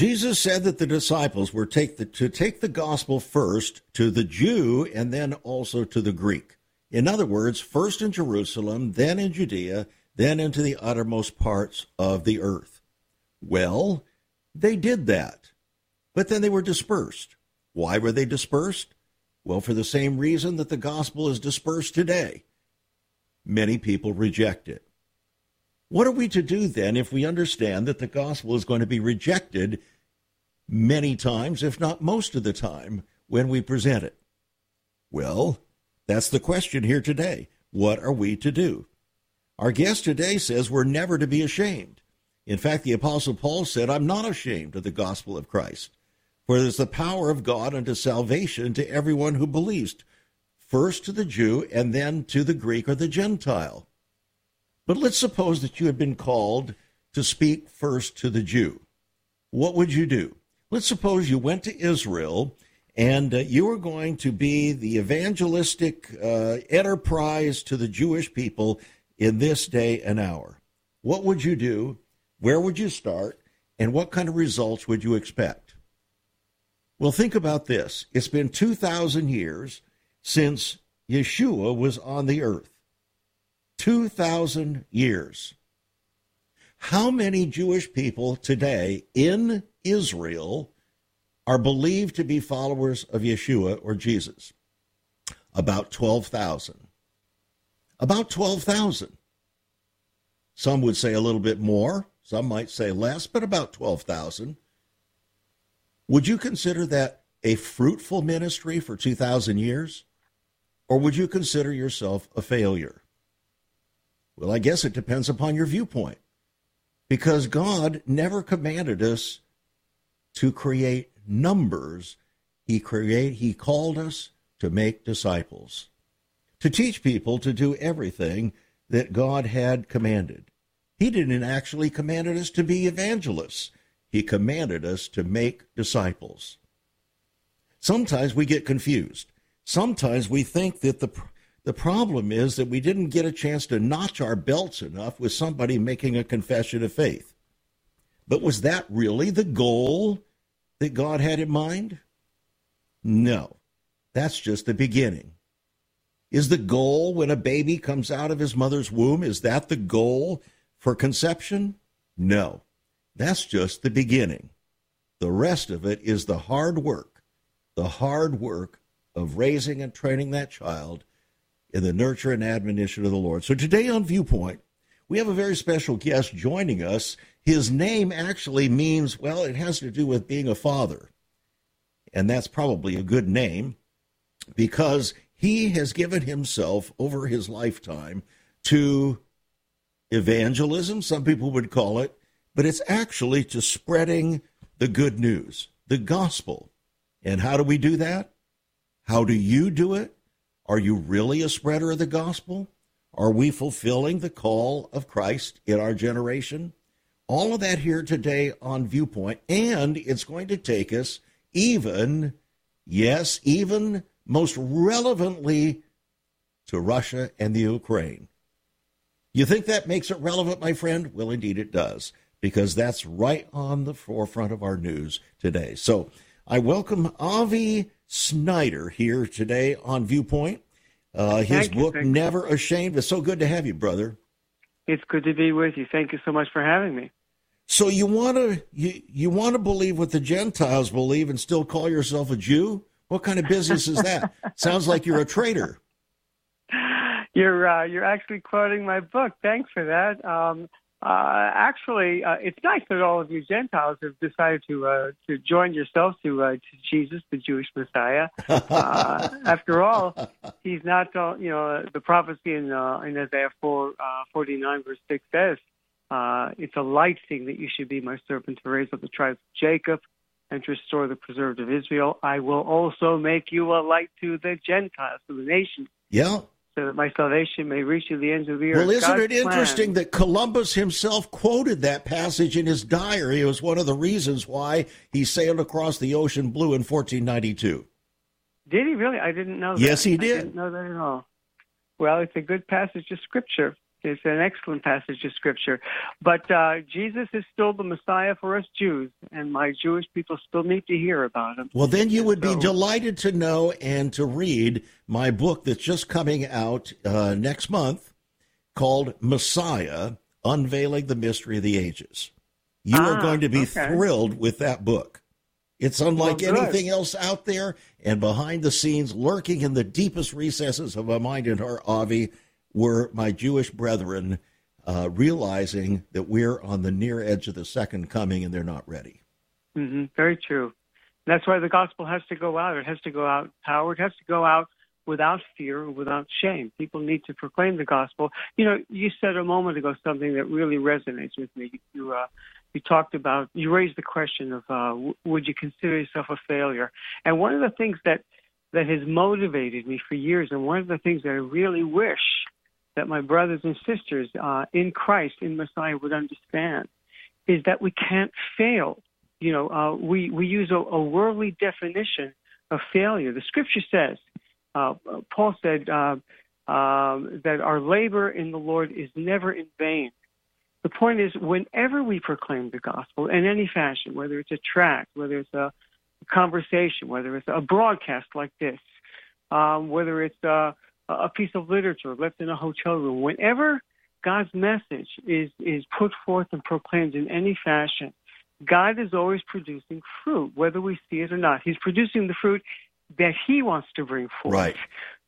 Jesus said that the disciples were take the, to take the gospel first to the Jew and then also to the Greek. In other words, first in Jerusalem, then in Judea, then into the uttermost parts of the earth. Well, they did that, but then they were dispersed. Why were they dispersed? Well, for the same reason that the gospel is dispersed today. Many people reject it. What are we to do then if we understand that the gospel is going to be rejected many times, if not most of the time, when we present it? Well, that's the question here today. What are we to do? Our guest today says we're never to be ashamed. In fact, the Apostle Paul said, I'm not ashamed of the gospel of Christ, for it is the power of God unto salvation to everyone who believes, first to the Jew and then to the Greek or the Gentile. But let's suppose that you had been called to speak first to the Jew. What would you do? Let's suppose you went to Israel and uh, you were going to be the evangelistic uh, enterprise to the Jewish people in this day and hour. What would you do? Where would you start? And what kind of results would you expect? Well, think about this. It's been 2,000 years since Yeshua was on the earth. 2,000 years. How many Jewish people today in Israel are believed to be followers of Yeshua or Jesus? About 12,000. About 12,000. Some would say a little bit more, some might say less, but about 12,000. Would you consider that a fruitful ministry for 2,000 years? Or would you consider yourself a failure? Well, I guess it depends upon your viewpoint. Because God never commanded us to create numbers, he create he called us to make disciples, to teach people to do everything that God had commanded. He didn't actually command us to be evangelists. He commanded us to make disciples. Sometimes we get confused. Sometimes we think that the the problem is that we didn't get a chance to notch our belts enough with somebody making a confession of faith. But was that really the goal that God had in mind? No, that's just the beginning. Is the goal when a baby comes out of his mother's womb, is that the goal for conception? No, that's just the beginning. The rest of it is the hard work, the hard work of raising and training that child in the nurture and admonition of the Lord. So today on Viewpoint, we have a very special guest joining us. His name actually means, well, it has to do with being a father. And that's probably a good name because he has given himself over his lifetime to evangelism, some people would call it, but it's actually to spreading the good news, the gospel. And how do we do that? How do you do it? Are you really a spreader of the gospel? Are we fulfilling the call of Christ in our generation? All of that here today on Viewpoint, and it's going to take us even, yes, even most relevantly to Russia and the Ukraine. You think that makes it relevant, my friend? Well, indeed it does, because that's right on the forefront of our news today. So I welcome Avi Snyder here today on Viewpoint. Uh, his Thank book, you. Never Ashamed. It's so good to have you, brother. It's good to be with you. Thank you so much for having me. So you want to you, you want to believe what the Gentiles believe and still call yourself a Jew? What kind of business is that? Sounds like you're a traitor. You're uh, you're actually quoting my book. Thanks for that. Um, uh, actually, uh, it's nice that all of you Gentiles have decided to uh, to join yourselves to uh, to Jesus, the Jewish Messiah. Uh, after all, he's not uh, you know the prophecy in in Isaiah 4, uh, 49 verse six says, uh, "It's a light thing that you should be my servant to raise up the tribes of Jacob, and to restore the preserved of Israel. I will also make you a light to the Gentiles, to the nations. Yeah. So that my salvation may reach to the ends of the earth. Well, isn't God's it interesting plan. that Columbus himself quoted that passage in his diary? It was one of the reasons why he sailed across the ocean blue in 1492. Did he really? I didn't know that. Yes, he did. I did. didn't know that at all. Well, it's a good passage of Scripture. It's an excellent passage of Scripture. But uh, Jesus is still the Messiah for us Jews, and my Jewish people still need to hear about him. Well, then you would be delighted to know and to read my book that's just coming out uh, next month called Messiah Unveiling the Mystery of the Ages. You are Ah, going to be okay. thrilled with that book. It's unlike Well, anything else out there, and behind the scenes, lurking in the deepest recesses of my mind and heart, Avi, were my Jewish brethren uh, realizing that we're on the near edge of the second coming and they're not ready. hmm Very true. That's why the gospel has to go out. It has to go out power. It has to go out without fear, without shame. People need to proclaim the gospel. You know, you said a moment ago something that really resonates with me. You uh, you talked about you raised the question of uh, w- would you consider yourself a failure? And one of the things that that has motivated me for years, and one of the things that I really wish that my brothers and sisters uh, in Christ, in Messiah, would understand, is that we can't fail you know, uh, we we use a, a worldly definition of failure. The Scripture says, uh, Paul said uh, um, that our labor in the Lord is never in vain. The point is, whenever we proclaim the gospel in any fashion, whether it's a tract, whether it's a conversation, whether it's a broadcast like this, um, whether it's a, a piece of literature left in a hotel room, whenever God's message is is put forth and proclaimed in any fashion, God is always producing fruit, whether we see it or not. He's producing the fruit that He wants to bring forth. Right.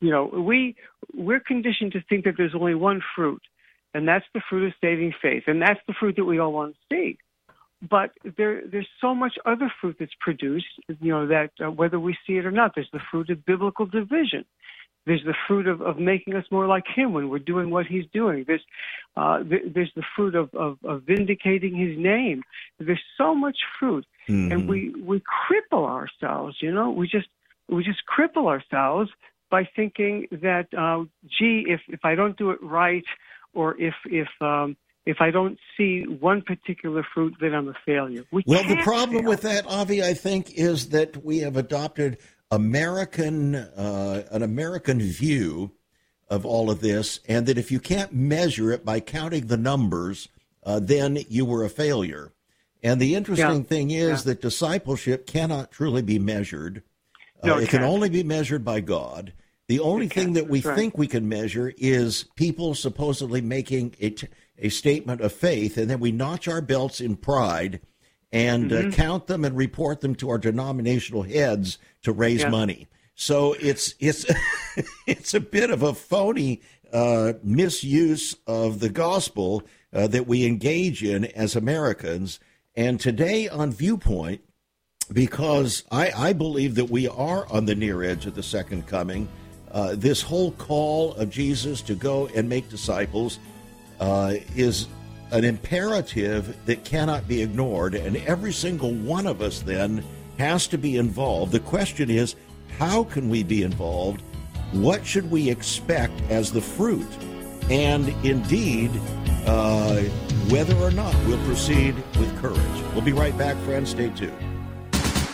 You know, we we're conditioned to think that there's only one fruit, and that's the fruit of saving faith, and that's the fruit that we all want to see. But there, there's so much other fruit that's produced. You know that uh, whether we see it or not, there's the fruit of biblical division. There's the fruit of, of making us more like Him when we're doing what He's doing. There's uh, th- there's the fruit of, of, of vindicating His name. There's so much fruit, Mhm. and we we cripple ourselves. You know, we just we just cripple ourselves by thinking that, uh, gee, if if I don't do it right, or if if um, if I don't see one particular fruit, then I'm a failure. We Well, the problem fail. with that, Avi, I think, is that we have adopted American uh, an American view of all of this, and that if you can't measure it by counting the numbers, uh, then you were a failure. And the interesting Yeah. thing is Yeah. that discipleship cannot truly be measured. Uh, No, it it can only be measured by God. The only It thing can't. that we right. think we can measure is people supposedly making a, t- a statement of faith, and then we notch our belts in pride and Mm-hmm. uh, count them and report them to our denominational heads to raise Yeah. money. So it's it's it's a bit of a phony uh, misuse of the gospel uh, that we engage in as Americans. And today on Viewpoint, because I, I believe that we are on the near edge of the second coming. Uh, this whole call of Jesus to go and make disciples uh, is an imperative that cannot be ignored, and every single one of us then has to be involved. The question is, how can we be involved? What should we expect as the fruit? And indeed, uh, whether or not we'll proceed with courage. We'll be right back, friends. Stay tuned.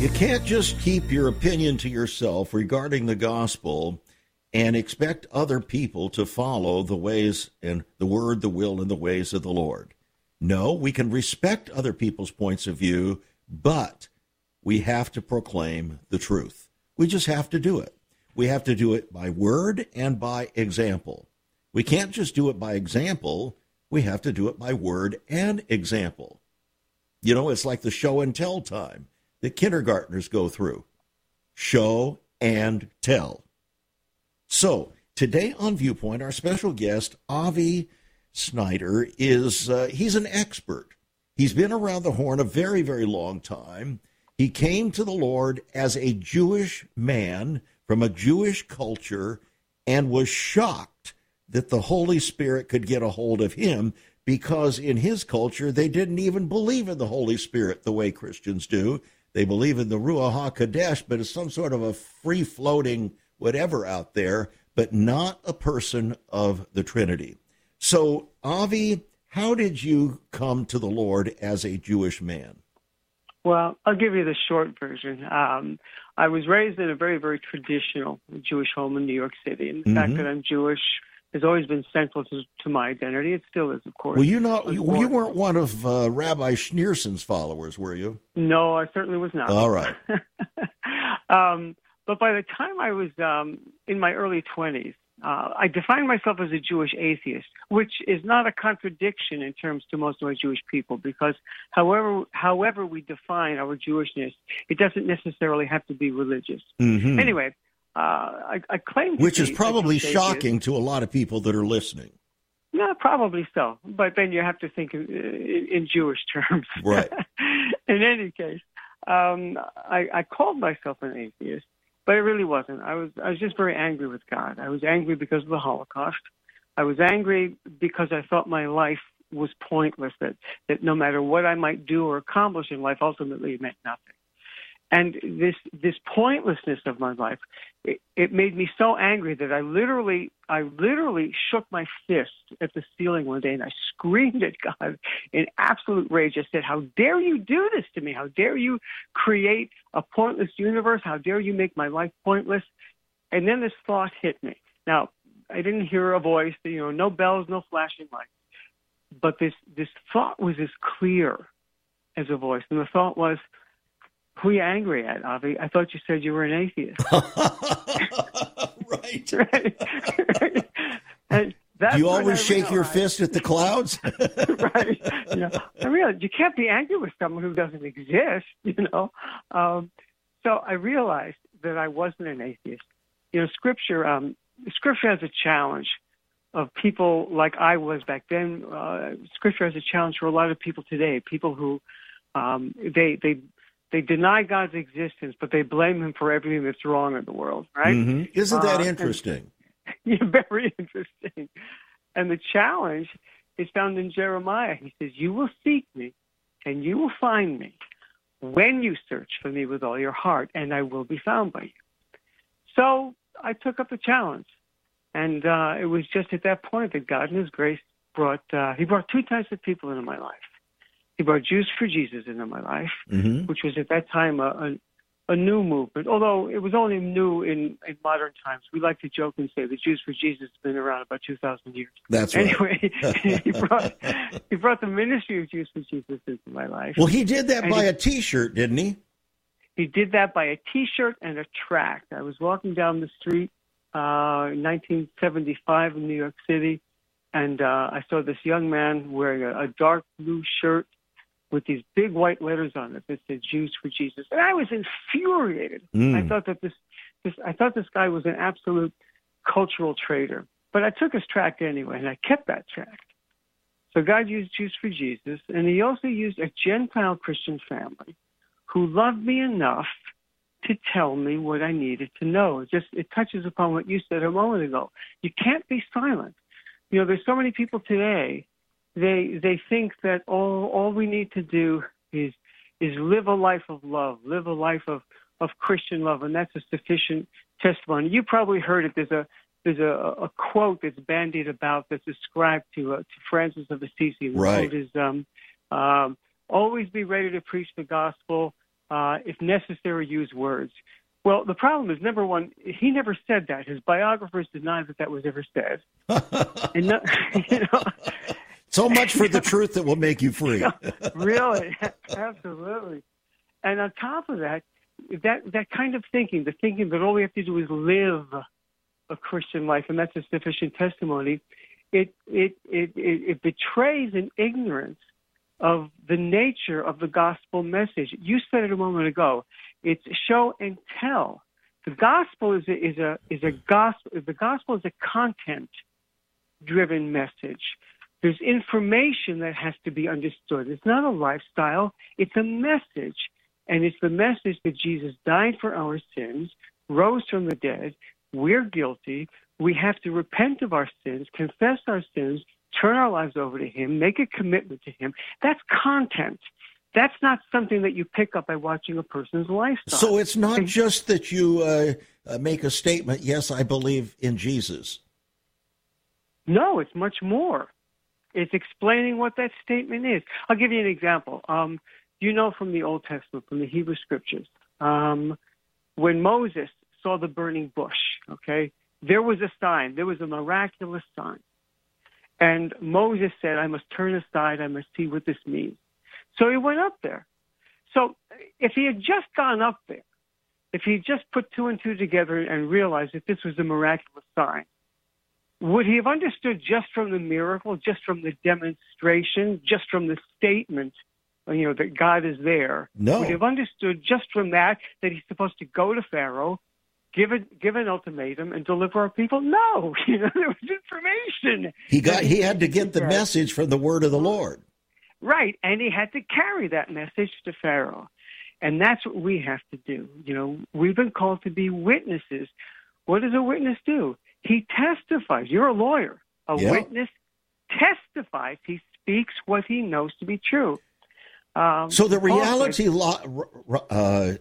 You can't just keep your opinion to yourself regarding the gospel and expect other people to follow the ways and the word, the will, and the ways of the Lord. No, we can respect other people's points of view, but we have to proclaim the truth. We just have to do it. We have to do it by word and by example. We can't just do it by example we have to do it by word and example. You know, it's like the show and tell time that kindergartners go through show and tell. So, today on Viewpoint, our special guest, Avi Snyder, is uh, he's an expert. He's been around the horn a very, very long time. He came to the Lord as a Jewish man from a Jewish culture and was shocked that the Holy Spirit could get a hold of him because in his culture they didn't even believe in the Holy Spirit the way Christians do. They believe in the Ruach HaKodesh, but it's some sort of a free floating whatever out there, but not a person of the Trinity. So, Avi, how did you come to the Lord as a Jewish man? Well, I'll give you the short version. Um, I was raised in a very, very traditional Jewish home in New York City. And the mm-hmm. fact that I'm Jewish has always been central to, to, my identity. It still is, of course. Well, you not you, you weren't one of uh, Rabbi Schneerson's followers, were you? No, I certainly was not. All right. um, but by the time I was um, in my early twenties, uh, I defined myself as a Jewish atheist, which is not a contradiction in terms to most of my Jewish people, because however however we define our Jewishness, it doesn't necessarily have to be religious. Mm-hmm. Anyway, I, I, claim which is probably shocking to a lot of people that are listening. Yeah, probably so. But then you have to think in, in, in Jewish terms. Right. in any case, um, I, I called myself an atheist but it really wasn't. I was I was just very angry with God. I was angry because of the Holocaust. I was angry because I thought my life was pointless. That that no matter what I might do or accomplish in life, ultimately it meant nothing. And this this pointlessness of my life, it, it made me so angry that I literally I literally shook my fist at the ceiling one day and I screamed at God in absolute rage. I said, "How dare you do this to me? How dare you create a pointless universe? How dare you make my life pointless?" And then this thought hit me. Now I didn't hear a voice, you know, no bells, no flashing lights, but this this thought was as clear as a voice, and the thought was who are you angry at, Avi? I thought you said you were an atheist. right. right. And you always shake your fist at the clouds? right. You know, I realized you can't be angry with someone who doesn't exist, you know. Um, so I realized that I wasn't an atheist. You know, scripture um, scripture has a challenge of people like I was back then. Uh, scripture has a challenge for a lot of people today. People who um, they they they deny God's existence, but they blame Him for everything that's wrong in the world. Right? Mm-hmm. Isn't that uh, interesting? And, yeah, very interesting. And the challenge is found in Jeremiah. He says, "You will seek me, and you will find me, when you search for me with all your heart, and I will be found by you." So I took up the challenge, and uh, it was just at that point that God, in His grace, brought uh, He brought two types of people into my life. He brought Jews for Jesus into my life, mm-hmm. which was at that time a, a, a, new movement, although it was only new in, in modern times. We like to joke and say the Jews for Jesus has been around about 2,000 years. That's anyway, right. he, brought, he brought the ministry of Jews for Jesus into my life. Well, he did that and by he, a T-shirt, didn't he? He did that by a T-shirt and a tract. I was walking down the street uh, in 1975 in New York City, and uh, I saw this young man wearing a, a dark blue shirt with these big white letters on it that said Jews for Jesus. And I was infuriated. Mm. I thought that this, this I thought this guy was an absolute cultural traitor. But I took his tract anyway, and I kept that tract. So God used Jews for Jesus, and He also used a Gentile Christian family who loved me enough to tell me what I needed to know. It just it touches upon what you said a moment ago. You can't be silent. You know, there's so many people today they they think that all all we need to do is is live a life of love, live a life of of Christian love, and that's a sufficient testimony. You probably heard it. There's a there's a, a quote that's bandied about that's ascribed to uh, to Francis of Assisi. The right. quote is um, um, always be ready to preach the gospel. Uh, if necessary, use words. Well, the problem is number one, he never said that. His biographers deny that that was ever said. and no, you know, so much for the truth that will make you free. really, absolutely. And on top of that, that that kind of thinking, the thinking that all we have to do is live a Christian life, and that's a sufficient testimony, it, it, it, it, betrays an ignorance of the nature of the gospel message. You said it a moment ago. It's show and tell. The gospel is a, is a, is a gospel, the gospel is a content driven message. There's information that has to be understood. It's not a lifestyle, it's a message. And it's the message that Jesus died for our sins, rose from the dead. We're guilty. We have to repent of our sins, confess our sins, turn our lives over to Him, make a commitment to Him. That's content. That's not something that you pick up by watching a person's lifestyle. So it's not just that you uh, uh, make a statement, yes, I believe in Jesus. No, it's much more. It's explaining what that statement is. I'll give you an example. Um, you know from the Old Testament, from the Hebrew Scriptures, um, when Moses saw the burning bush, okay, there was a sign, there was a miraculous sign. And Moses said, I must turn aside, I must see what this means. So he went up there. So if he had just gone up there, if he just put two and two together and realized that this was a miraculous sign, would he have understood just from the miracle, just from the demonstration, just from the statement, uh, you know, that God is there? No. Would he have understood just from that that he's supposed to go to Pharaoh, give a, give an ultimatum, and deliver our people? No, you know, there was information. He got he had to get the message from the word of the Lord. Right, and he had to carry that message to Pharaoh. And that's what we have to do. You know, we've been called to be witnesses. What does a witness do? He testifies. You're a lawyer. A yeah. witness testifies. He speaks what he knows to be true. Um, so the reality, uh, uh,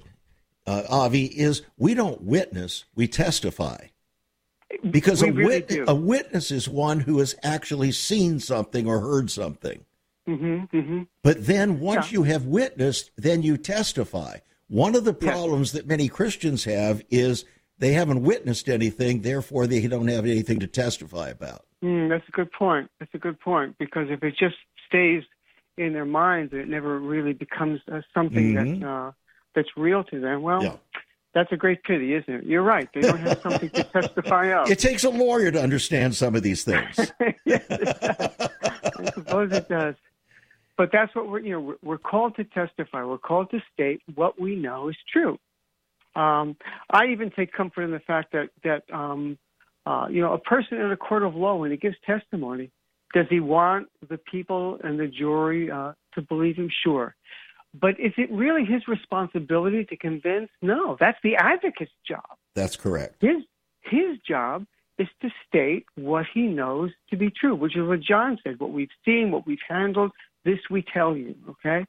Avi, is we don't witness, we testify. Because we a, really wit- a witness is one who has actually seen something or heard something. Mm-hmm, mm-hmm. But then once yeah. you have witnessed, then you testify. One of the problems yeah. that many Christians have is they haven't witnessed anything, therefore they don't have anything to testify about. Mm, that's a good point. That's a good point because if it just stays in their minds, it never really becomes uh, something mm-hmm. that uh, that's real to them. Well, yeah. that's a great pity, isn't it? You're right. They don't have something to testify of. It takes a lawyer to understand some of these things. yes, I suppose it does. But that's what we're, you know, we're called to testify. We're called to state what we know is true. Um, I even take comfort in the fact that that um, uh, you know a person in a court of law when he gives testimony, does he want the people and the jury uh, to believe him? Sure, but is it really his responsibility to convince? No, that's the advocate's job. That's correct. His his job is to state what he knows to be true, which is what John said: what we've seen, what we've handled, this we tell you, okay?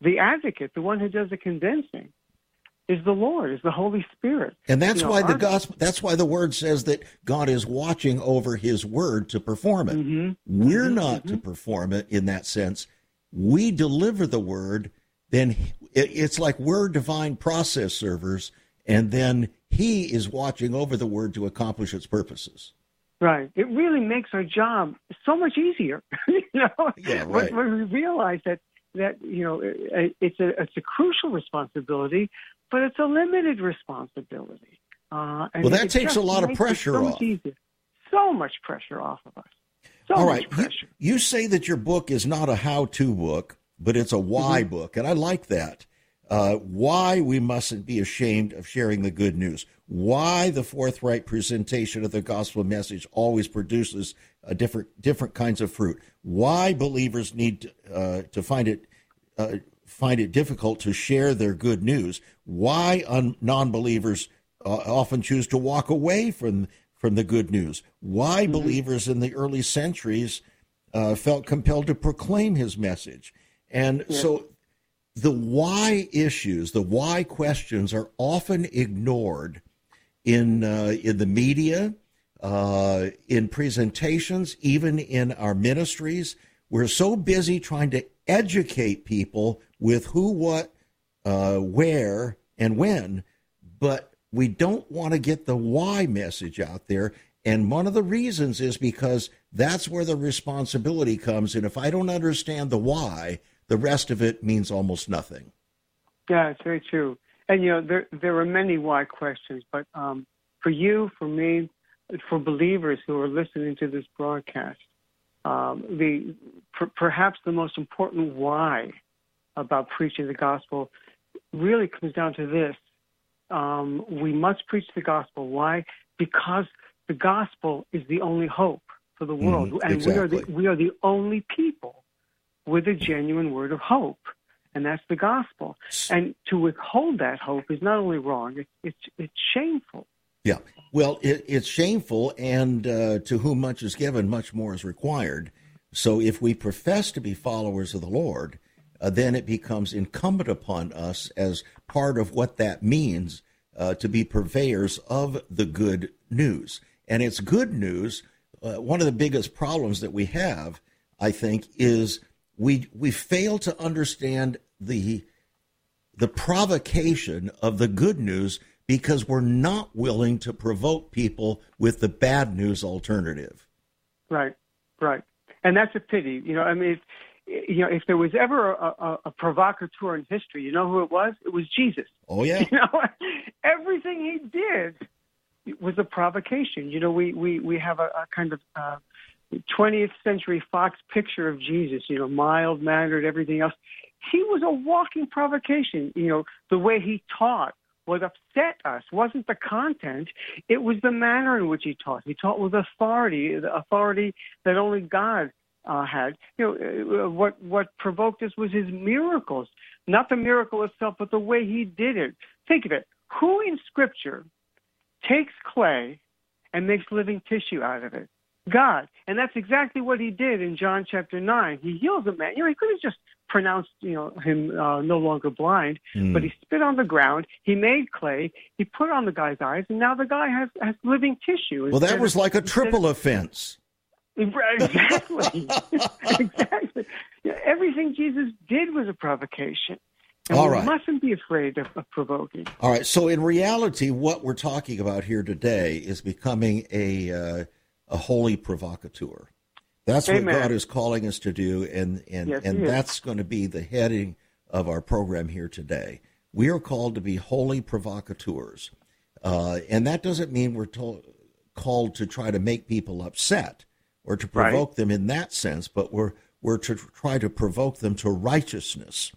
The advocate, the one who does the convincing, is the Lord, is the Holy Spirit. And that's you know, why the gospel that's why the word says that God is watching over his word to perform it. Mm-hmm. We're mm-hmm. not mm-hmm. to perform it in that sense. We deliver the word, then it's like we're divine process servers, and then he is watching over the word to accomplish its purposes. Right. It really makes our job so much easier. you know, yeah, right. when, when we realize that that you know it's a it's a crucial responsibility, but it's a limited responsibility. Uh, well, that takes a lot of pressure so off. Easier. So much pressure off of us. So All right. You, you, say that your book is not a how-to book, but it's a why mm-hmm. book, and I like that. Uh, why we mustn't be ashamed of sharing the good news why the forthright presentation of the gospel message always produces a different different kinds of fruit. Why believers need to, uh, to find it uh, find it difficult to share their good news. Why un- non-believers uh, often choose to walk away from from the good news. Why mm-hmm. believers in the early centuries uh, felt compelled to proclaim his message. And so the why issues, the why questions are often ignored in uh, in the media, uh, in presentations, even in our ministries. We're so busy trying to educate people with who, what, uh, where, and when, but we don't want to get the why message out there. And one of the reasons is because that's where the responsibility comes. And if I don't understand the why, the rest of it means almost nothing. Yeah, it's very true. And you know, there there are many why questions, but um, for you, for me, for believers who are listening to this broadcast, um, the per- perhaps the most important why about preaching the gospel really comes down to this: um, we must preach the gospel. Why? Because the gospel is the only hope for the world, Mm, and exactly. we are the we are the only people with a genuine word of hope, and that's the gospel. And to withhold that hope is not only wrong; it's it's, it's shameful. Yeah. Well, it, it's shameful, and uh, to whom much is given, much more is required. So if we profess to be followers of the Lord, uh, then it becomes incumbent upon us as part of what that means uh, to be purveyors of the good news. And it's good news. Uh, one of the biggest problems that we have, I think, is we we fail to understand the the provocation of the good news because we're not willing to provoke people with the bad news alternative. Right, right, and that's a pity. You know, I mean, you know, if there was ever a, a, a provocateur in history, you know who it was? It was Jesus. Oh yeah, You know, everything he did was a provocation. You know, we we we have a, a kind of uh, 20th century Fox picture of Jesus. You know, mild mannered, everything else. He was a walking provocation. You know, the way he taught what upset us wasn't the content; it was the manner in which he taught. He taught with authority, the authority that only God uh, had. You know, uh, what what provoked us was his miracles, not the miracle itself, but the way he did it. Think of it: who in Scripture takes clay and makes living tissue out of it? God, and that's exactly what he did in John chapter nine. He heals a man. You know, he could have just pronounced, you know, him uh, no longer blind, Hmm. but he spit on the ground. He made clay. He put it on the guy's eyes, and now the guy has has living tissue. well, that was of- like a triple offense. Exactly. exactly. Everything Jesus did was a provocation. And All we mustn't be afraid of, of provoking. All right. So in reality, what we're talking about here today is becoming a uh, a holy provocateur. That's what God is calling us to do, and and Yes, and that's going to be the heading of our program here today. We are called to be holy provocateurs, uh, and that doesn't mean we're told, called to try to make people upset or to Right. provoke them in that sense, but we're we're to try to provoke them to righteousness.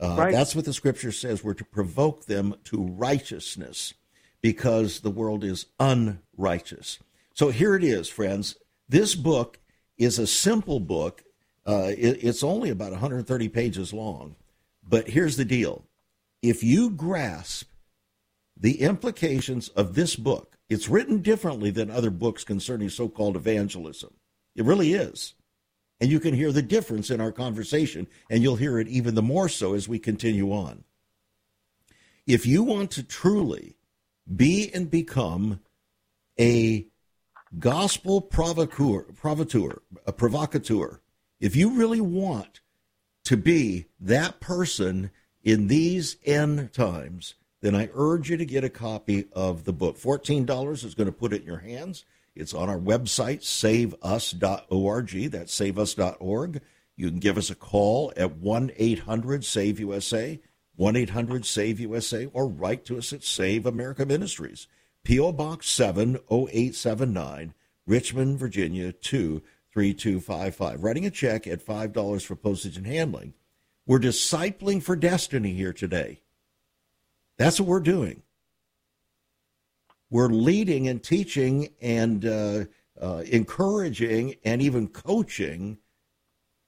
Uh, Right. That's what the scripture says. We're to provoke them to righteousness because the world is unrighteous. So here it is, friends. This book is a simple book. Uh, it- it's only about 130 pages long. But here's the deal if you grasp the implications of this book, it's written differently than other books concerning so called evangelism. It really is. And you can hear the difference in our conversation, and you'll hear it even the more so as we continue on. If you want to truly be and become a gospel provocateur, provocateur, a provocateur, if you really want to be that person in these end times, then I urge you to get a copy of the book. $14 is going to put it in your hands. It's on our website, saveus.org. That's saveus.org. You can give us a call at 1 800 SAVE USA, 1 800 SAVE USA, or write to us at Save America Ministries, P.O. Box 70879, Richmond, Virginia 23255. Writing a check at $5 for postage and handling. We're discipling for destiny here today. That's what we're doing. We're leading and teaching and uh, uh, encouraging and even coaching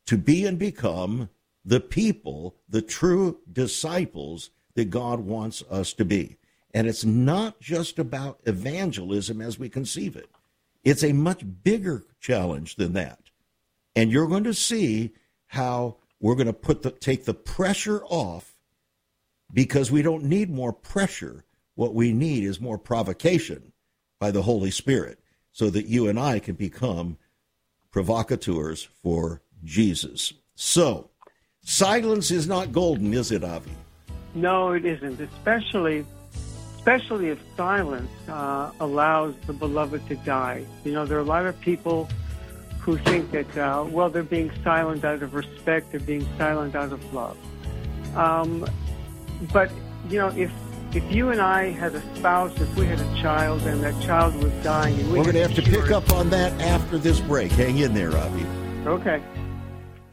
to be and become the people, the true disciples that God wants us to be. And it's not just about evangelism as we conceive it, it's a much bigger challenge than that. And you're going to see how we're going to put the, take the pressure off because we don't need more pressure. What we need is more provocation by the Holy Spirit so that you and I can become provocateurs for Jesus. So, silence is not golden, is it, Avi? No, it isn't. Especially, especially if silence uh, allows the beloved to die. You know, there are a lot of people who think that, uh, well, they're being silent out of respect, they're being silent out of love. Um, but you know, if if you and I had a spouse, if we had a child, and that child was dying, and we We're going to have to pick up on that after this break. Hang in there, Avi. Okay.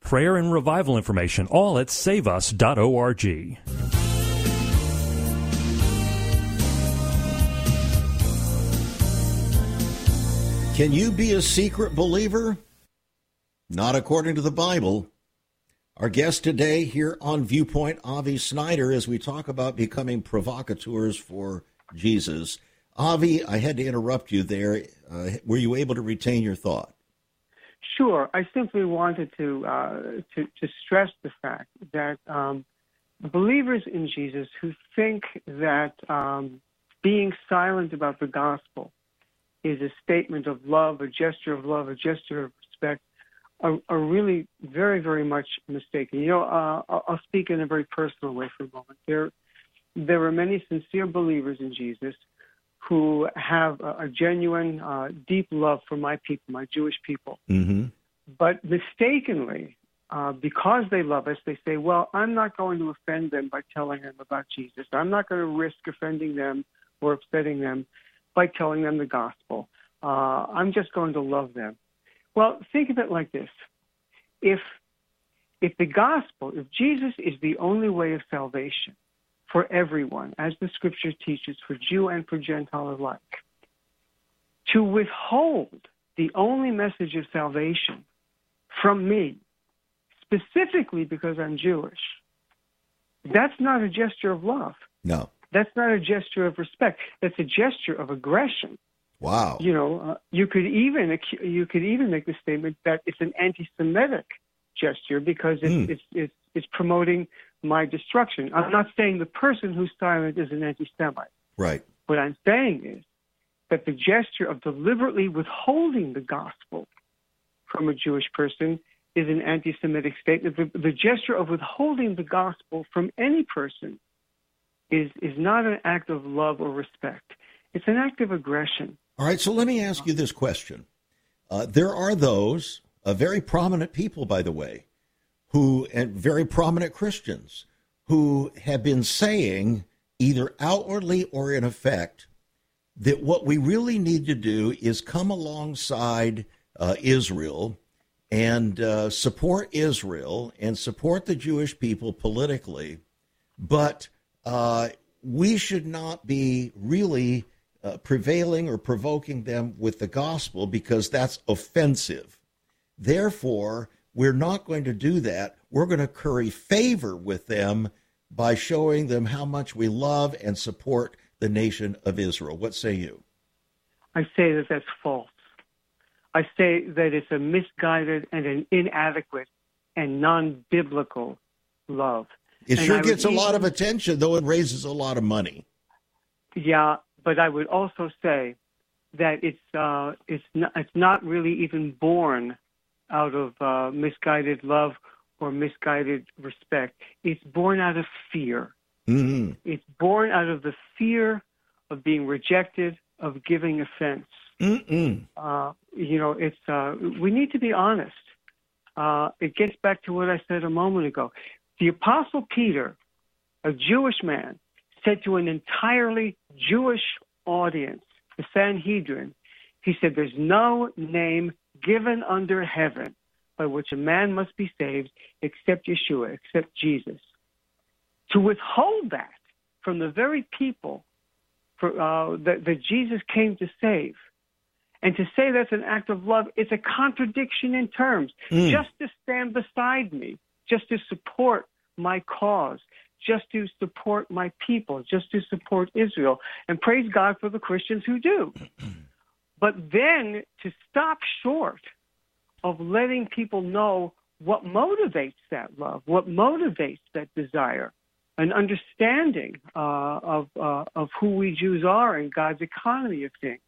prayer and revival information, all at saveus.org. Can you be a secret believer? Not according to the Bible. Our guest today here on Viewpoint, Avi Snyder, as we talk about becoming provocateurs for Jesus. Avi, I had to interrupt you there. Uh, were you able to retain your thought? Sure. I simply wanted to uh, to, to, stress the fact that um, believers in Jesus who think that um, being silent about the gospel is a statement of love, a gesture of love, a gesture of respect, are, are really very, very much mistaken. You know, uh, I'll speak in a very personal way for a moment. There, there are many sincere believers in Jesus who have a, a genuine, uh, deep love for my people, my Jewish people. Mm-hmm. But mistakenly, uh, because they love us, they say, well, I'm not going to offend them by telling them about Jesus. I'm not going to risk offending them or upsetting them by telling them the gospel. Uh, I'm just going to love them. Well, think of it like this. If, if the gospel, if Jesus is the only way of salvation, for everyone, as the scripture teaches, for Jew and for Gentile alike. To withhold the only message of salvation from me, specifically because I'm Jewish, that's not a gesture of love. No. That's not a gesture of respect. That's a gesture of aggression. Wow. You know, uh, you could even you could even make the statement that it's an anti-Semitic gesture because it's, mm. it's, it's, it's promoting my destruction. I'm not saying the person who's silent is an anti Semite. Right. What I'm saying is that the gesture of deliberately withholding the gospel from a Jewish person is an anti Semitic statement. The, the, gesture of withholding the gospel from any person is, is not an act of love or respect, it's an act of aggression. All right, so let me ask you this question. Uh, there are those, uh, very prominent people, by the way, who, and very prominent Christians, who have been saying, either outwardly or in effect, that what we really need to do is come alongside uh, Israel and uh, support Israel and support the Jewish people politically, but uh, we should not be really uh, prevailing or provoking them with the gospel because that's offensive. Therefore, we're not going to do that. We're going to curry favor with them by showing them how much we love and support the nation of Israel. What say you? I say that that's false. I say that it's a misguided and an inadequate and non biblical love. It and sure gets a lot of attention, though it raises a lot of money. Yeah, but I would also say that it's uh, it's not, it's not really even born out of uh, misguided love or misguided respect. It's born out of fear. Mm-hmm. It's born out of the fear of being rejected, of giving offense. Uh, you know, it's uh, we need to be honest. Uh, it gets back to what I said a moment ago. The Apostle Peter, a Jewish man, said to an entirely Jewish audience, the Sanhedrin, he said, There's no name given under heaven by which a man must be saved except Yeshua, except Jesus. To withhold that from the very people for, uh, that, that Jesus came to save, and to say that's an act of love, it's a contradiction in terms. Mm. Just to stand beside me, just to support my cause, just to support my people, just to support Israel. And praise God for the Christians who do. But then to stop short of letting people know what motivates that love, what motivates that desire, an understanding uh, of uh, of who we Jews are and God's economy of things.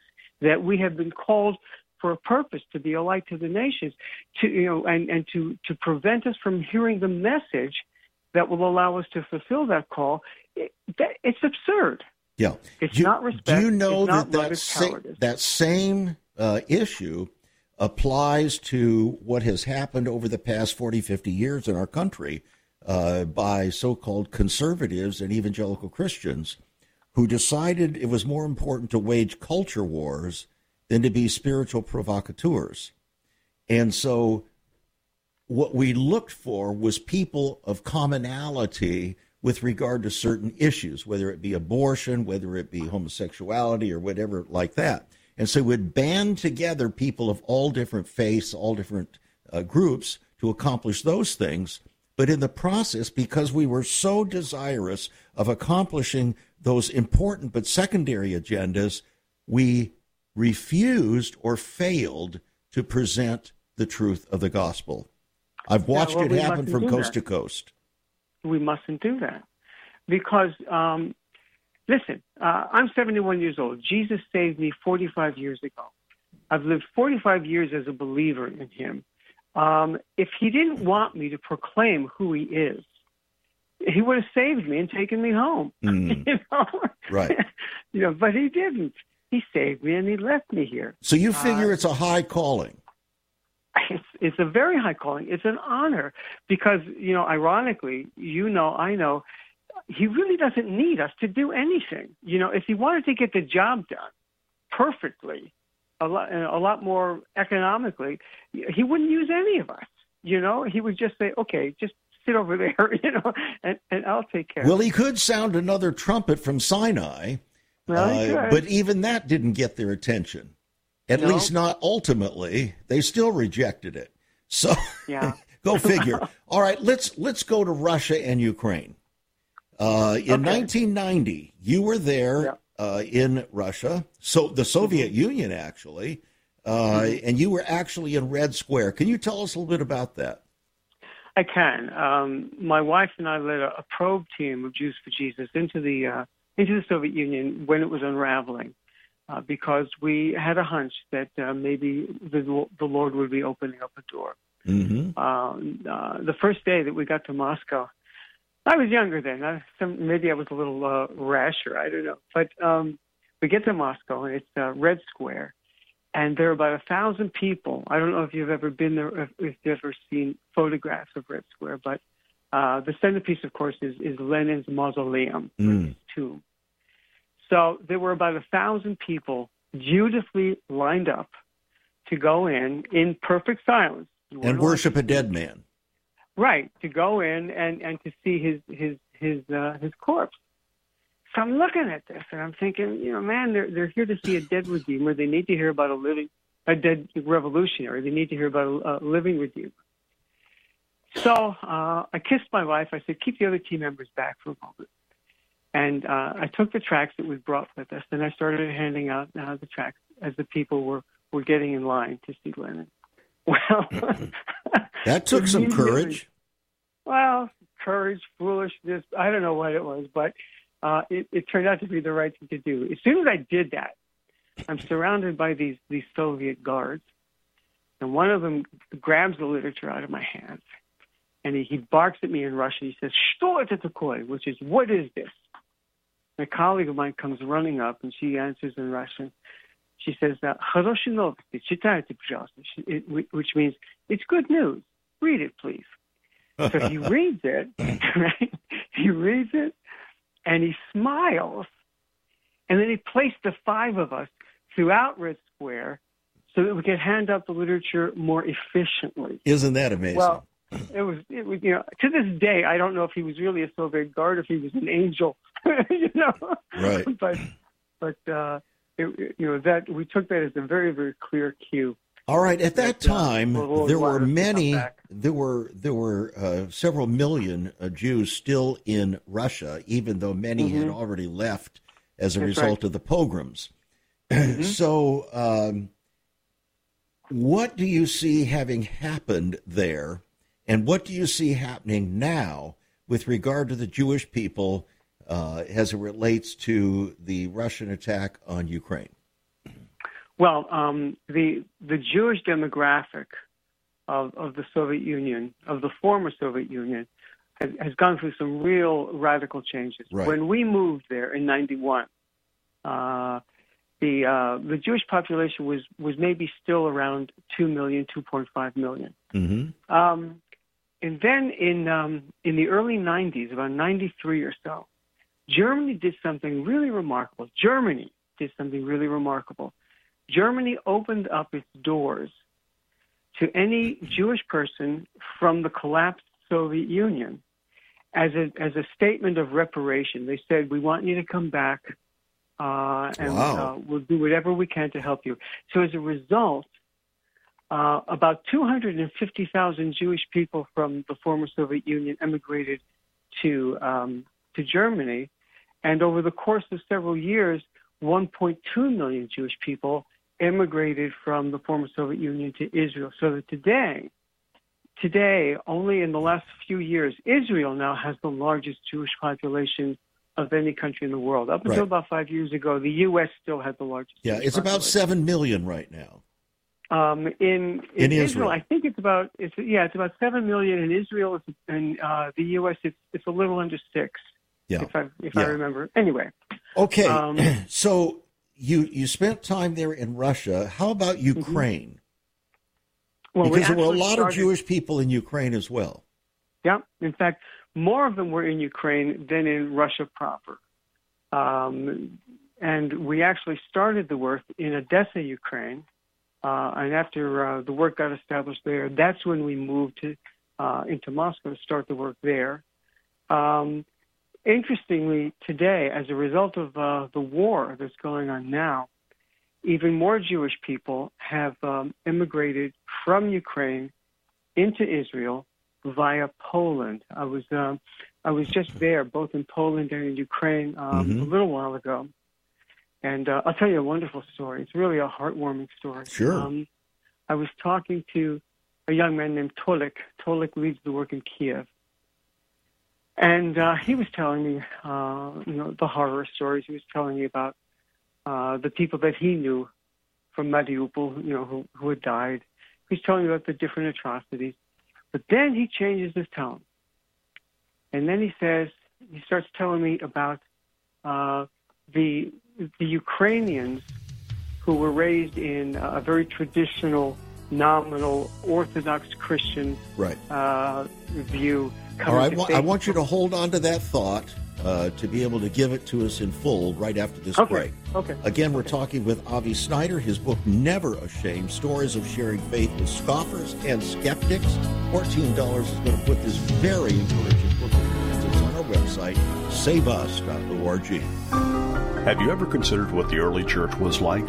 That we have been called for a purpose to be a light to the nations, to you know, and and to to prevent us from hearing the message that will allow us to fulfill that call. It, that, it's absurd. Yeah, it's do, not respect. Do you know that that sa- that same uh, issue applies to what has happened over the past 40, 50 years in our country uh, by so called conservatives and evangelical Christians who decided it was more important to wage culture wars than to be spiritual provocateurs. And so what we looked for was people of commonality with regard to certain issues, whether it be abortion, whether it be homosexuality, or whatever like that. And so we'd band together people of all different faiths, all different uh, groups to accomplish those things. But in the process, because we were so desirous of accomplishing those important but secondary agendas, we refused or failed to present the truth of the gospel. I've watched yeah, well, it happen from coast that. to coast. We mustn't do that because um, Listen, uh, I'm 71 years old. Jesus saved me 45 years ago. I've lived 45 years as a believer in him. Um, if he didn't want me to proclaim who he is, he would have saved me and taken me home. Mm. you know? Right. you know, but he didn't. He saved me and he left me here. So you figure uh, it's a high calling. It's, it's a very high calling. It's an honor because, you know, ironically, you know, I know, he really doesn't need us to do anything. You know, if he wanted to get the job done perfectly, a lot, a lot more economically, he wouldn't use any of us. You know, he would just say, "Okay, just sit over there," you know, and, and I'll take care. Well, he could sound another trumpet from Sinai, well, uh, but even that didn't get their attention. At no. least not ultimately. They still rejected it. So, yeah. go figure. All right, let's let's go to Russia and Ukraine. Uh, in okay. 1990, you were there yeah. uh, in Russia, so the Soviet mm-hmm. Union actually, uh, mm-hmm. and you were actually in Red Square. Can you tell us a little bit about that? I can. Um, my wife and I led a, a, probe team of Jews for Jesus into the uh, into the Soviet Union when it was unraveling, uh, because we had a hunch that uh, maybe the, the Lord would be opening up a door. Mm-hmm. the first day that we got to Moscow, I was younger then. I, some, maybe I was a little uh, rasher. I don't know. But um, we get to Moscow, and it's uh, Red Square, and there are about a thousand people. I don't know if you've ever been there, if, if you've ever seen photographs of Red Square, but uh, the centerpiece, of course, is, is Lenin's mausoleum, mm. his tomb. So there were about a thousand people dutifully lined up to go in in perfect silence. And worship a dead man. Right, to go in and and to see his his his uh, his corpse. So I'm looking at this and I'm thinking, you know, man, they're they're here to see a dead redeemer. They need to hear about a living, a dead revolutionary. They need to hear about a, a living redeemer. So uh, I kissed my wife. I said, keep the other team members back for a moment. And uh, I took the tracks that we brought with us, and I started handing out uh, the tracks as the people were, were getting in line to see Lenin. Well, that took some courage. Well, courage, foolishness, I don't know what it was, but uh, it, it turned out to be the right thing to do. As soon as I did that, I'm surrounded by these, these Soviet guards, and one of them grabs the literature out of my hands and he, he barks at me in Russian. He says, "Что это такое?" which is "What is this?" a colleague of mine comes running up and she answers in Russian. She says, which means, it's good news. Read it, please. So he reads it, right? He reads it and he smiles. And then he placed the five of us throughout Red Square so that we could hand out the literature more efficiently. Isn't that amazing? Well, it was, it was, you know, to this day, I don't know if he was really a Soviet guard, if he was an angel you know. Right. but, but, uh, it, you know, that we took that as a very, very clear cue All right. At that time, there were many. There were there were uh, several million uh, Jews still in Russia, even though many mm-hmm. had already left as a That's result right. of the pogroms. Mm-hmm. so, um, what do you see having happened there, and what do you see happening now with regard to the Jewish people uh, as it relates to the Russian attack on Ukraine? Well, um, the the Jewish demographic of, of the Soviet Union, of the former Soviet Union, has, has gone through some real radical changes. Right. When we moved there in '91, uh, the uh, the Jewish population was was maybe still around two million, two point five million. Mm-hmm. Um, and then in um, in the early '90s, about '93 or so, Germany did something really remarkable. Germany did something really remarkable. Germany opened up its doors to any Jewish person from the collapsed Soviet Union as a as a statement of reparation. They said, "We want you to come back, uh, and wow. uh, we'll do whatever we can to help you." So as a result, uh, about 250,000 Jewish people from the former Soviet Union emigrated to um, to Germany, and over the course of several years, 1.2 million Jewish people immigrated from the former Soviet Union to Israel. So that today, today, only in the last few years, Israel now has the largest Jewish population of any country in the world. Up until right. about five years ago, the U.S. still had the largest. Yeah, Jewish it's about seven million right now. Um, in, in, in Israel, Israel, I think it's about it's yeah, it's about seven million in Israel. It's, in uh, the U.S., it's it's a little under six. Yeah, if I if yeah. I remember. Anyway. Okay, um, so you you spent time there in Russia. How about mm-hmm. Ukraine? Mm-hmm. Well, because we there were a lot started, of Jewish people in Ukraine as well. Yeah, in fact, more of them were in Ukraine than in Russia proper. Um, and we actually started the work in Odessa, Ukraine. Uh, and after uh, the work got established there, that's when we moved to uh, into Moscow to start the work there. Um, interestingly, today, as a result of uh, the war that's going on now, even more Jewish people have um, immigrated from Ukraine into Israel via Poland. I was um, I was just there, both in Poland and in Ukraine, um, mm-hmm. a little while ago, and uh, I'll tell you a wonderful story. It's really a heartwarming story. Sure. Um, I was talking to a young man named Tolik. Tolik leads the work in Kiev, and uh, he was telling me, uh, you know, the horror stories. He was telling me about uh, the people that he knew from Mariupol, you know, who, who had died. He's telling me about the different atrocities. But then he changes his tone. And then he says, he starts telling me about uh, the, the Ukrainians who were raised in a very traditional, nominal, Orthodox Christian right. uh, view all right, I want you to hold on to that thought uh, to be able to give it to us in full right after this okay. break. Okay. Again, we're talking with Avi Snyder. His book, Never Ashamed Stories of Sharing Faith with Scoffers and Skeptics. $14 is going to put this very encouraging book in your hands. It's on our website, saveus.org. Have you ever considered what the early church was like?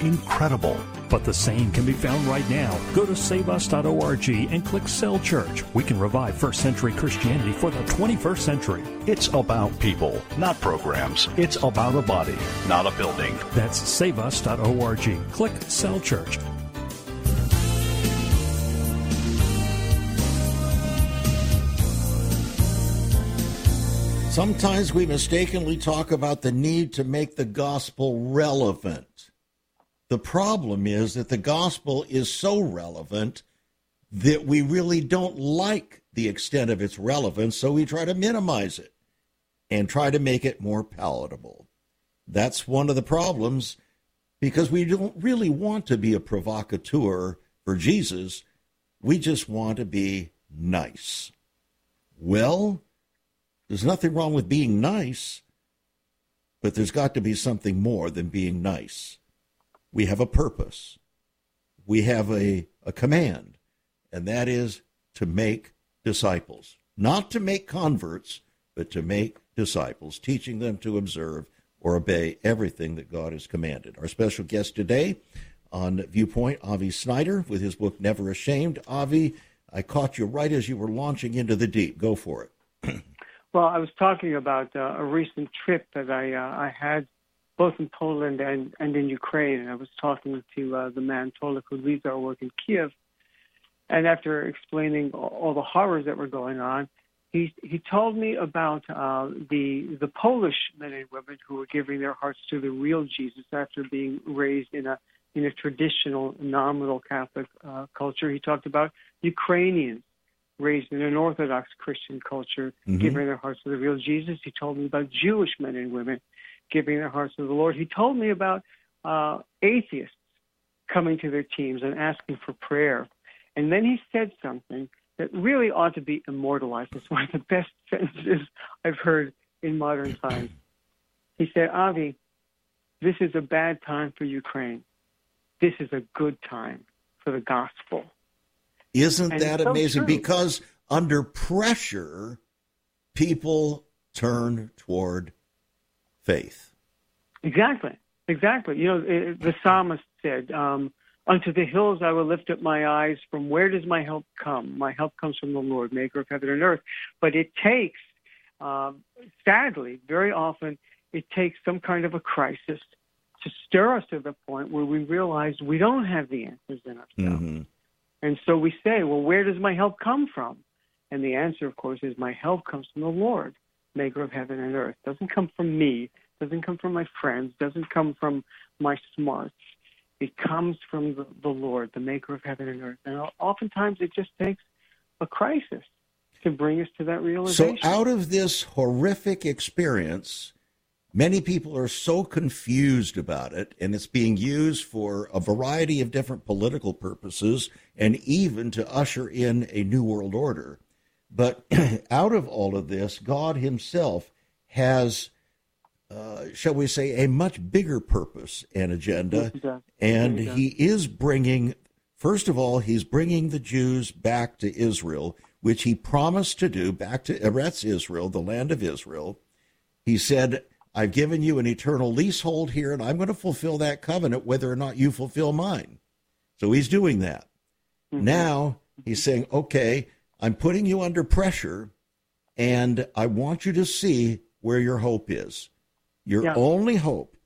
Incredible. But the same can be found right now. Go to saveus.org and click Cell Church. We can revive first century Christianity for the 21st century. It's about people, not programs. It's about a body, not a building. That's saveus.org. Click Cell Church. Sometimes we mistakenly talk about the need to make the gospel relevant. The problem is that the gospel is so relevant that we really don't like the extent of its relevance, so we try to minimize it and try to make it more palatable. That's one of the problems because we don't really want to be a provocateur for Jesus. We just want to be nice. Well, there's nothing wrong with being nice, but there's got to be something more than being nice. We have a purpose, we have a, a command, and that is to make disciples. Not to make converts, but to make disciples, teaching them to observe or obey everything that God has commanded. Our special guest today on Viewpoint, Avi Snyder, with his book Never Ashamed. Avi, I caught you right as you were launching into the deep. Go for it. well, I was talking about uh, a recent trip that I uh, I had both in Poland and, and in Ukraine. And I was talking to uh, the man Tolik who leads our work in Kiev. And after explaining all the horrors that were going on, he he told me about uh, the the Polish men and women who were giving their hearts to the real Jesus after being raised in a in a traditional nominal Catholic uh, culture. He talked about Ukrainians raised in an Orthodox Christian culture, mm-hmm. giving their hearts to the real Jesus. He told me about Jewish men and women giving their hearts to the Lord. He told me about uh, atheists coming to their teams and asking for prayer. And then he said something that really ought to be immortalized. It's one of the best sentences I've heard in modern times. He said, Avi, this is a bad time for Ukraine. This is a good time for the gospel. Isn't and that amazing? So because under pressure, people turn toward faith. Exactly. Exactly. You know, the psalmist said, um, Unto the hills I will lift up my eyes. From where does my help come? My help comes from the Lord, maker of heaven and earth. But it takes, um, sadly, very often, it takes some kind of a crisis to stir us to the point where we realize we don't have the answers in ourselves. Mm-hmm. And so we say, well, where does my help come from? And the answer, of course, is my help comes from the Lord, maker of heaven and earth. Doesn't come from me, doesn't come from my friends, doesn't come from my smarts. It comes from the, the Lord, the maker of heaven and earth. And oftentimes it just takes a crisis to bring us to that realization. So, out of this horrific experience, many people are so confused about it, and it's being used for a variety of different political purposes and even to usher in a new world order. But out of all of this, God Himself has uh, shall we say, a much bigger purpose and agenda. And he is bringing, first of all, he's bringing the Jews back to Israel, which he promised to do, back to Eretz Israel, the land of Israel. He said, I've given you an eternal leasehold here, and I'm going to fulfill that covenant whether or not you fulfill mine. So he's doing that. Mm-hmm. Now he's saying, okay, I'm putting you under pressure, and I want you to see where your hope is. Your yeah. only hope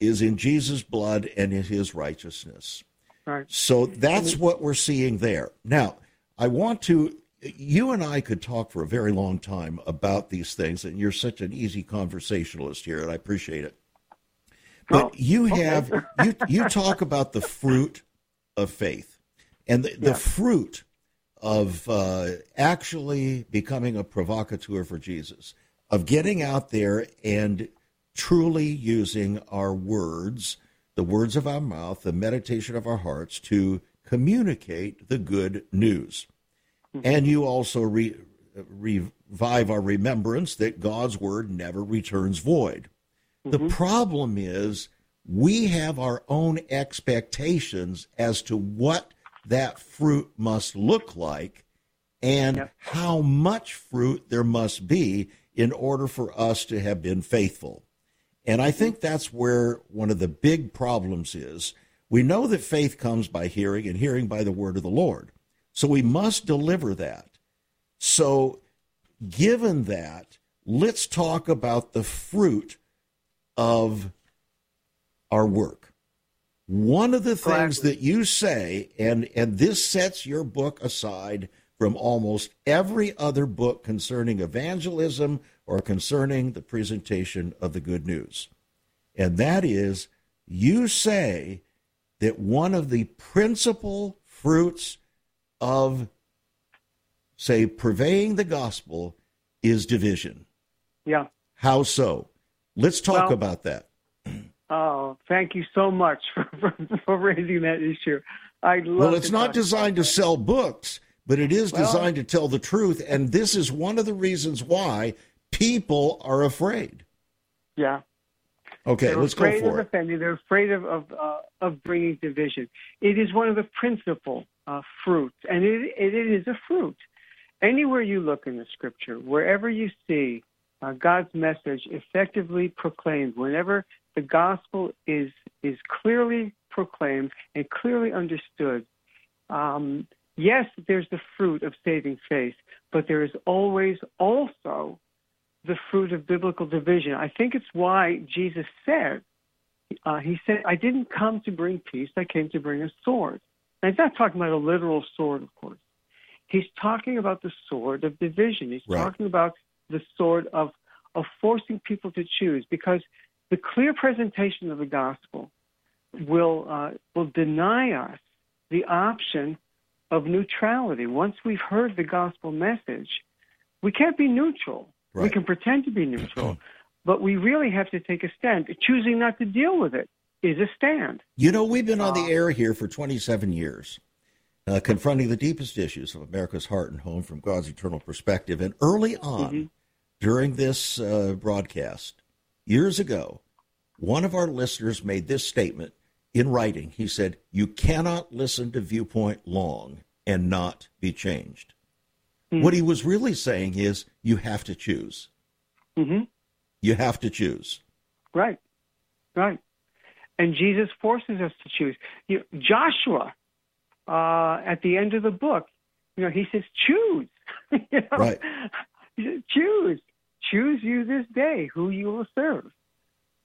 is in Jesus' blood and in his righteousness. Right. So that's what we're seeing there. Now, I want to, you and I could talk for a very long time about these things, and you're such an easy conversationalist here, and I appreciate it. But well, you have, okay. you, you talk about the fruit of faith and the, yeah. the fruit of uh, actually becoming a provocateur for Jesus, of getting out there and truly using our words, the words of our mouth, the meditation of our hearts to communicate the good news. Mm-hmm. And you also re, revive our remembrance that God's word never returns void. Mm-hmm. The problem is we have our own expectations as to what that fruit must look like and yep. how much fruit there must be in order for us to have been faithful. And I think that's where one of the big problems is. We know that faith comes by hearing and hearing by the word of the Lord. So we must deliver that. So, given that, let's talk about the fruit of our work. One of the things that you say, and, and this sets your book aside from almost every other book concerning evangelism or concerning the presentation of the good news. And that is, you say that one of the principal fruits of say purveying the gospel is division. Yeah. How so? Let's talk Well- about that. Oh, thank you so much for, for, for raising that issue. I love. Well, it's not designed to sell books, but it is Well- designed to tell the truth. And this is one of the reasons why people are afraid. Yeah. Okay, They're let's go for it. They're afraid of offending. They're afraid of of, uh, of bringing division. It is one of the principal uh, fruits, and it, it is a fruit. Anywhere you look in the Scripture, wherever you see uh, God's message effectively proclaimed, whenever the gospel is is clearly proclaimed and clearly understood, um, yes, there's the fruit of saving faith, but there is always also the fruit of biblical division. I think it's why Jesus said, uh, He said, I didn't come to bring peace, I came to bring a sword. Now, he's not talking about a literal sword, of course. He's talking about the sword of division. He's Right. talking about the sword of, of forcing people to choose because the clear presentation of the gospel will, uh, will deny us the option of neutrality. Once we've heard the gospel message, we can't be neutral. We can pretend to be neutral, but we really have to take a stand. Choosing not to deal with it is a stand. You know, we've been on Uh, the air here for 27 years, uh, confronting the deepest issues of America's heart and home from God's eternal perspective. And early on, Mhm. during this uh, broadcast, years ago, one of our listeners made this statement in writing. He said, You cannot listen to Viewpoint long and not be changed. Hmm. What he was really saying is, You have to choose. hmm You have to choose. Right, right. And Jesus forces us to choose. You Joshua, uh, at the end of the book, you know, he says, "Choose." you know? Right. Choose, choose you this day who you will serve.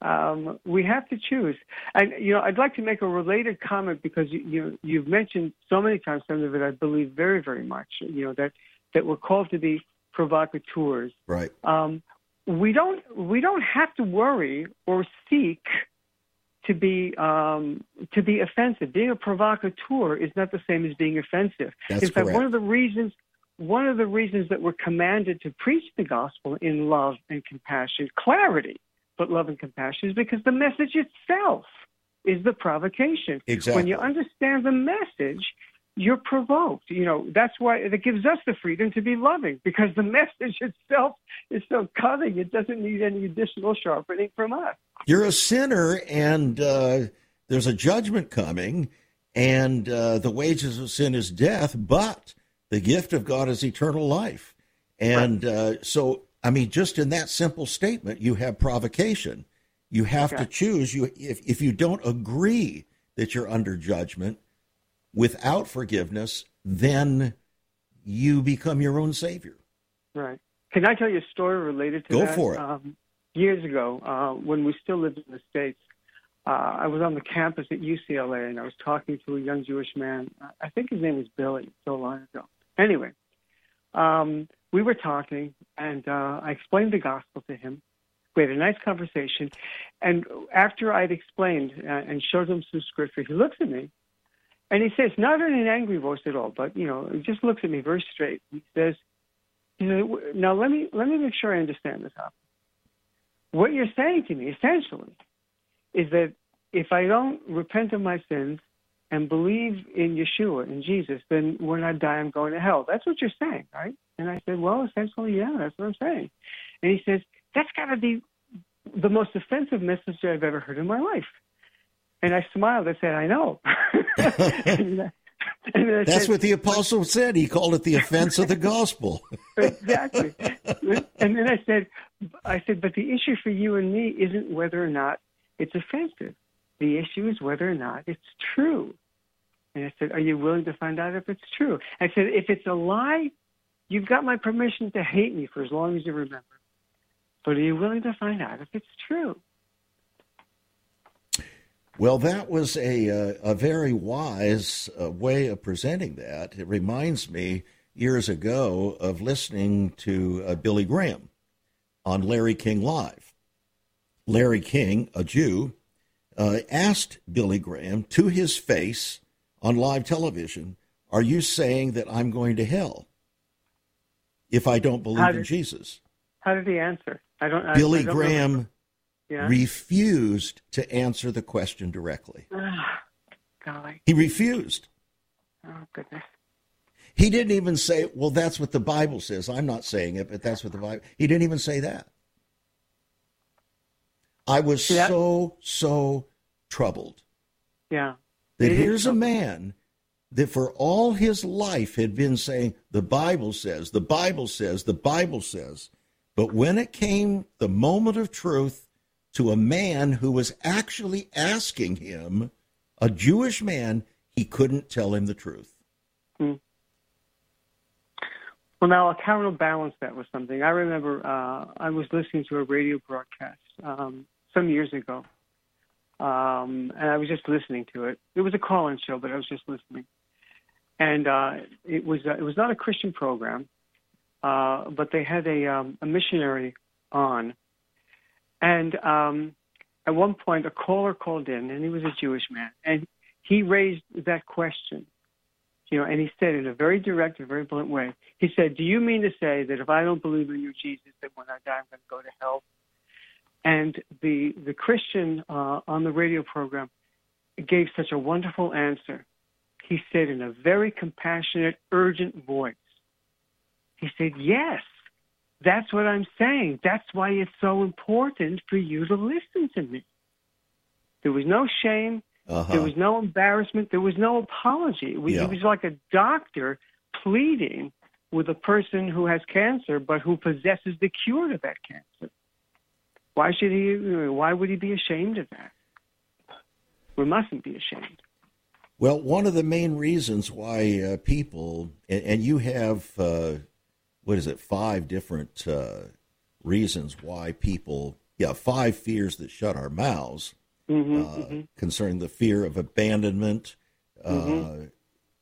Um, we have to choose. And you know, I'd like to make a related comment because you, you you've mentioned so many times something that I believe very, very much. You know that that we're called to be provocateurs Right. um, we don't we don't have to worry or seek to be um, to be offensive. Being a provocateur is not the same as being offensive. That's in fact, correct. one of the reasons one of the reasons that we're commanded to preach the gospel in love and compassion, clarity, but love and compassion, is because the message itself is the provocation. Exactly. When you understand the message, you're provoked. You know, that's why it gives us the freedom to be loving because the message itself is so cutting, it doesn't need any additional sharpening from us. You're a sinner, and uh, there's a judgment coming, and uh, the wages of sin is death, but the gift of God is eternal life. And uh, so, I mean, just in that simple statement, you have provocation. You have to choose. You, if if you don't agree that you're under judgment without forgiveness, then you become your own savior. Right. Can I tell you a story related to Go that? for it. Um, years ago, uh, when we still lived in the States, uh, I was on the campus at UCLA and I was talking to a young Jewish man. I think his name was Billy, so long ago. Anyway, um, we were talking and uh, I explained the gospel to him. We had a nice conversation. And after I'd explained uh, and showed him some scripture, he looks at me and he says, not in an angry voice at all, but, you know, he just looks at me very straight. He says, he said, now let me let me make sure I understand this. Hop. What you're saying to me essentially is that if I don't repent of my sins and believe in Yeshua in Jesus, then when I die, I'm going to hell. That's what you're saying, right? And I said, well, essentially, yeah, that's what I'm saying. And he says, that's got to be the most offensive message I've ever heard in my life. And I smiled. I said, I know. and, I- and I That's said, what the apostle said. He called it the offense of the gospel. exactly. and then I said, I said, but the issue for you and me isn't whether or not it's offensive. The issue is whether or not it's true. And I said, are you willing to find out if it's true? I said, if it's a lie, you've got my permission to hate me for as long as you remember. But are you willing to find out if it's true? Well, that was a uh, a very wise uh, way of presenting that. It reminds me years ago of listening to uh, Billy Graham on Larry King Live. Larry King, a Jew, uh, asked Billy Graham to his face on live television, "Are you saying that I'm going to hell?" if I don't believe did, in Jesus. How did he answer? I don't. Billy I don't Graham yeah? refused to answer the question directly. golly. He refused. Oh goodness. He didn't even say, "Well, that's what the Bible says." I'm not saying it, but that's what the Bible. He didn't even say that. I was yeah. so so troubled. Yeah. That here's a man that for all his life had been saying, The Bible says, the Bible says, the Bible says. But when it came the moment of truth to a man who was actually asking him, a Jewish man, he couldn't tell him the truth. Hmm. Well, now, a counterbalance that was something. I remember uh, I was listening to a radio broadcast um, some years ago, um, and I was just listening to it. It was a call-in show, but I was just listening and uh, it was uh, it was not a Christian program, uh, but they had a, um, a missionary on, and um, at one point a caller called in, and he was a Jewish man, and he raised that question, you know, and he said in a very direct and very blunt way, he said, "Do you mean to say that if I don't believe in you, Jesus, that when I die I'm going to go to hell?" And the the Christian uh, on the radio program gave such a wonderful answer he said in a very compassionate, urgent voice, he said, Yes, that's what I'm saying. That's why it's so important for you to listen to me. There was no shame. Uh-huh. There was no embarrassment. There was no apology. It was, yeah. it was like a doctor pleading with a person who has cancer but who possesses the cure to that cancer. Why should he? Why would he be ashamed of that? We mustn't be ashamed. Well, one of the main reasons why uh, people, and, and, you have, uh, what is it, five different uh, reasons why people, yeah, five fears that shut our mouths mm-hmm, uh, mm-hmm. concerning the fear of abandonment. Uh, mm-hmm.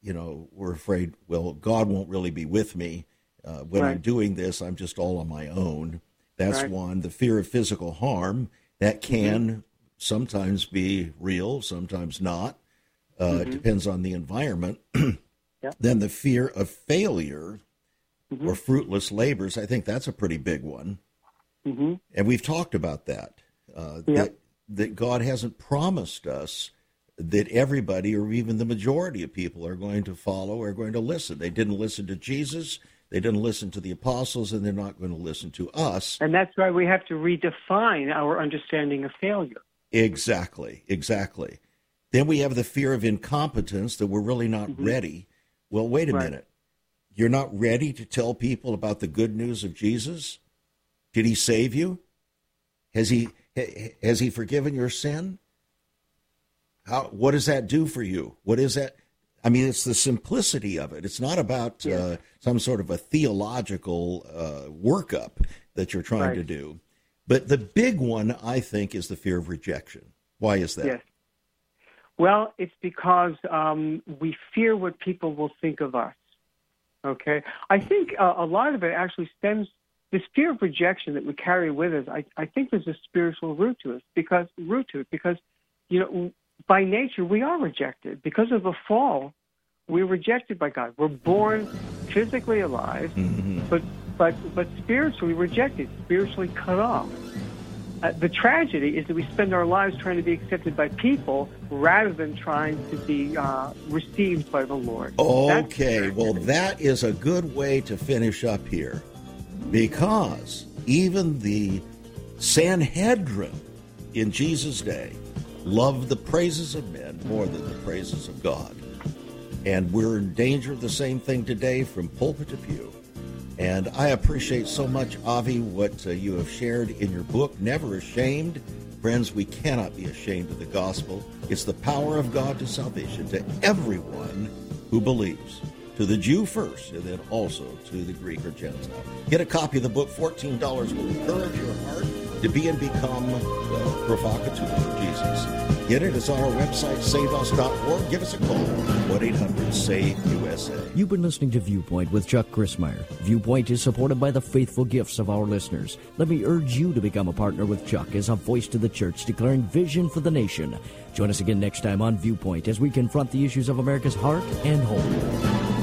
You know, we're afraid, well, God won't really be with me. Uh, when right. I'm doing this, I'm just all on my own. That's right. one. The fear of physical harm, that mm-hmm. can sometimes be real, sometimes not uh, mm-hmm. depends on the environment. yeah. Then the fear of failure mm-hmm. or fruitless labors, I think that's a pretty big one. Mm-hmm. And we've talked about that, uh, that, that God hasn't promised us that everybody or even the majority of people are going to follow or going to listen. They didn't listen to Jesus. They didn't listen to the apostles, and they're not going to listen to us. And that's why we have to redefine our understanding of failure. Exactly, exactly. Then we have the fear of incompetence that we're really not mm-hmm. ready. Well, wait a right. minute. You're not ready to tell people about the good news of Jesus? Did he save you? Has he has he forgiven your sin? How what does that do for you? What is that? I mean, it's the simplicity of it. It's not about yeah. uh, some sort of a theological uh, workup that you're trying right. to do. But the big one, I think, is the fear of rejection. Why is that? Yes. Well, it's because um, we fear what people will think of us. Okay, I think uh, a lot of it actually stems this fear of rejection that we carry with us. I, I think there's a spiritual root to it because root to it because you know by nature we are rejected because of the fall. We're rejected by God. We're born physically alive, mm-hmm. but but but spiritually rejected, spiritually cut off. Uh, the tragedy is that we spend our lives trying to be accepted by people rather than trying to be uh, received by the Lord. Okay, well, that is a good way to finish up here because even the Sanhedrin in Jesus' day loved the praises of men more than the praises of God. And we're in danger of the same thing today from pulpit to pew. And I appreciate so much, Avi, what uh, you have shared in your book, Never Ashamed. Friends, we cannot be ashamed of the gospel. It's the power of God to salvation to everyone who believes, to the Jew first, and then also to the Greek or Gentile. Get a copy of the book, $14 will encourage your heart to be and become well, provocateur for Jesus. Get it. It's on our website, saveus.org. Give us a call, 1 800 SAVE USA. You've been listening to Viewpoint with Chuck Crismier. Viewpoint is supported by the faithful gifts of our listeners. Let me urge you to become a partner with Chuck as a voice to the church declaring vision for the nation. Join us again next time on Viewpoint as we confront the issues of America's heart and home.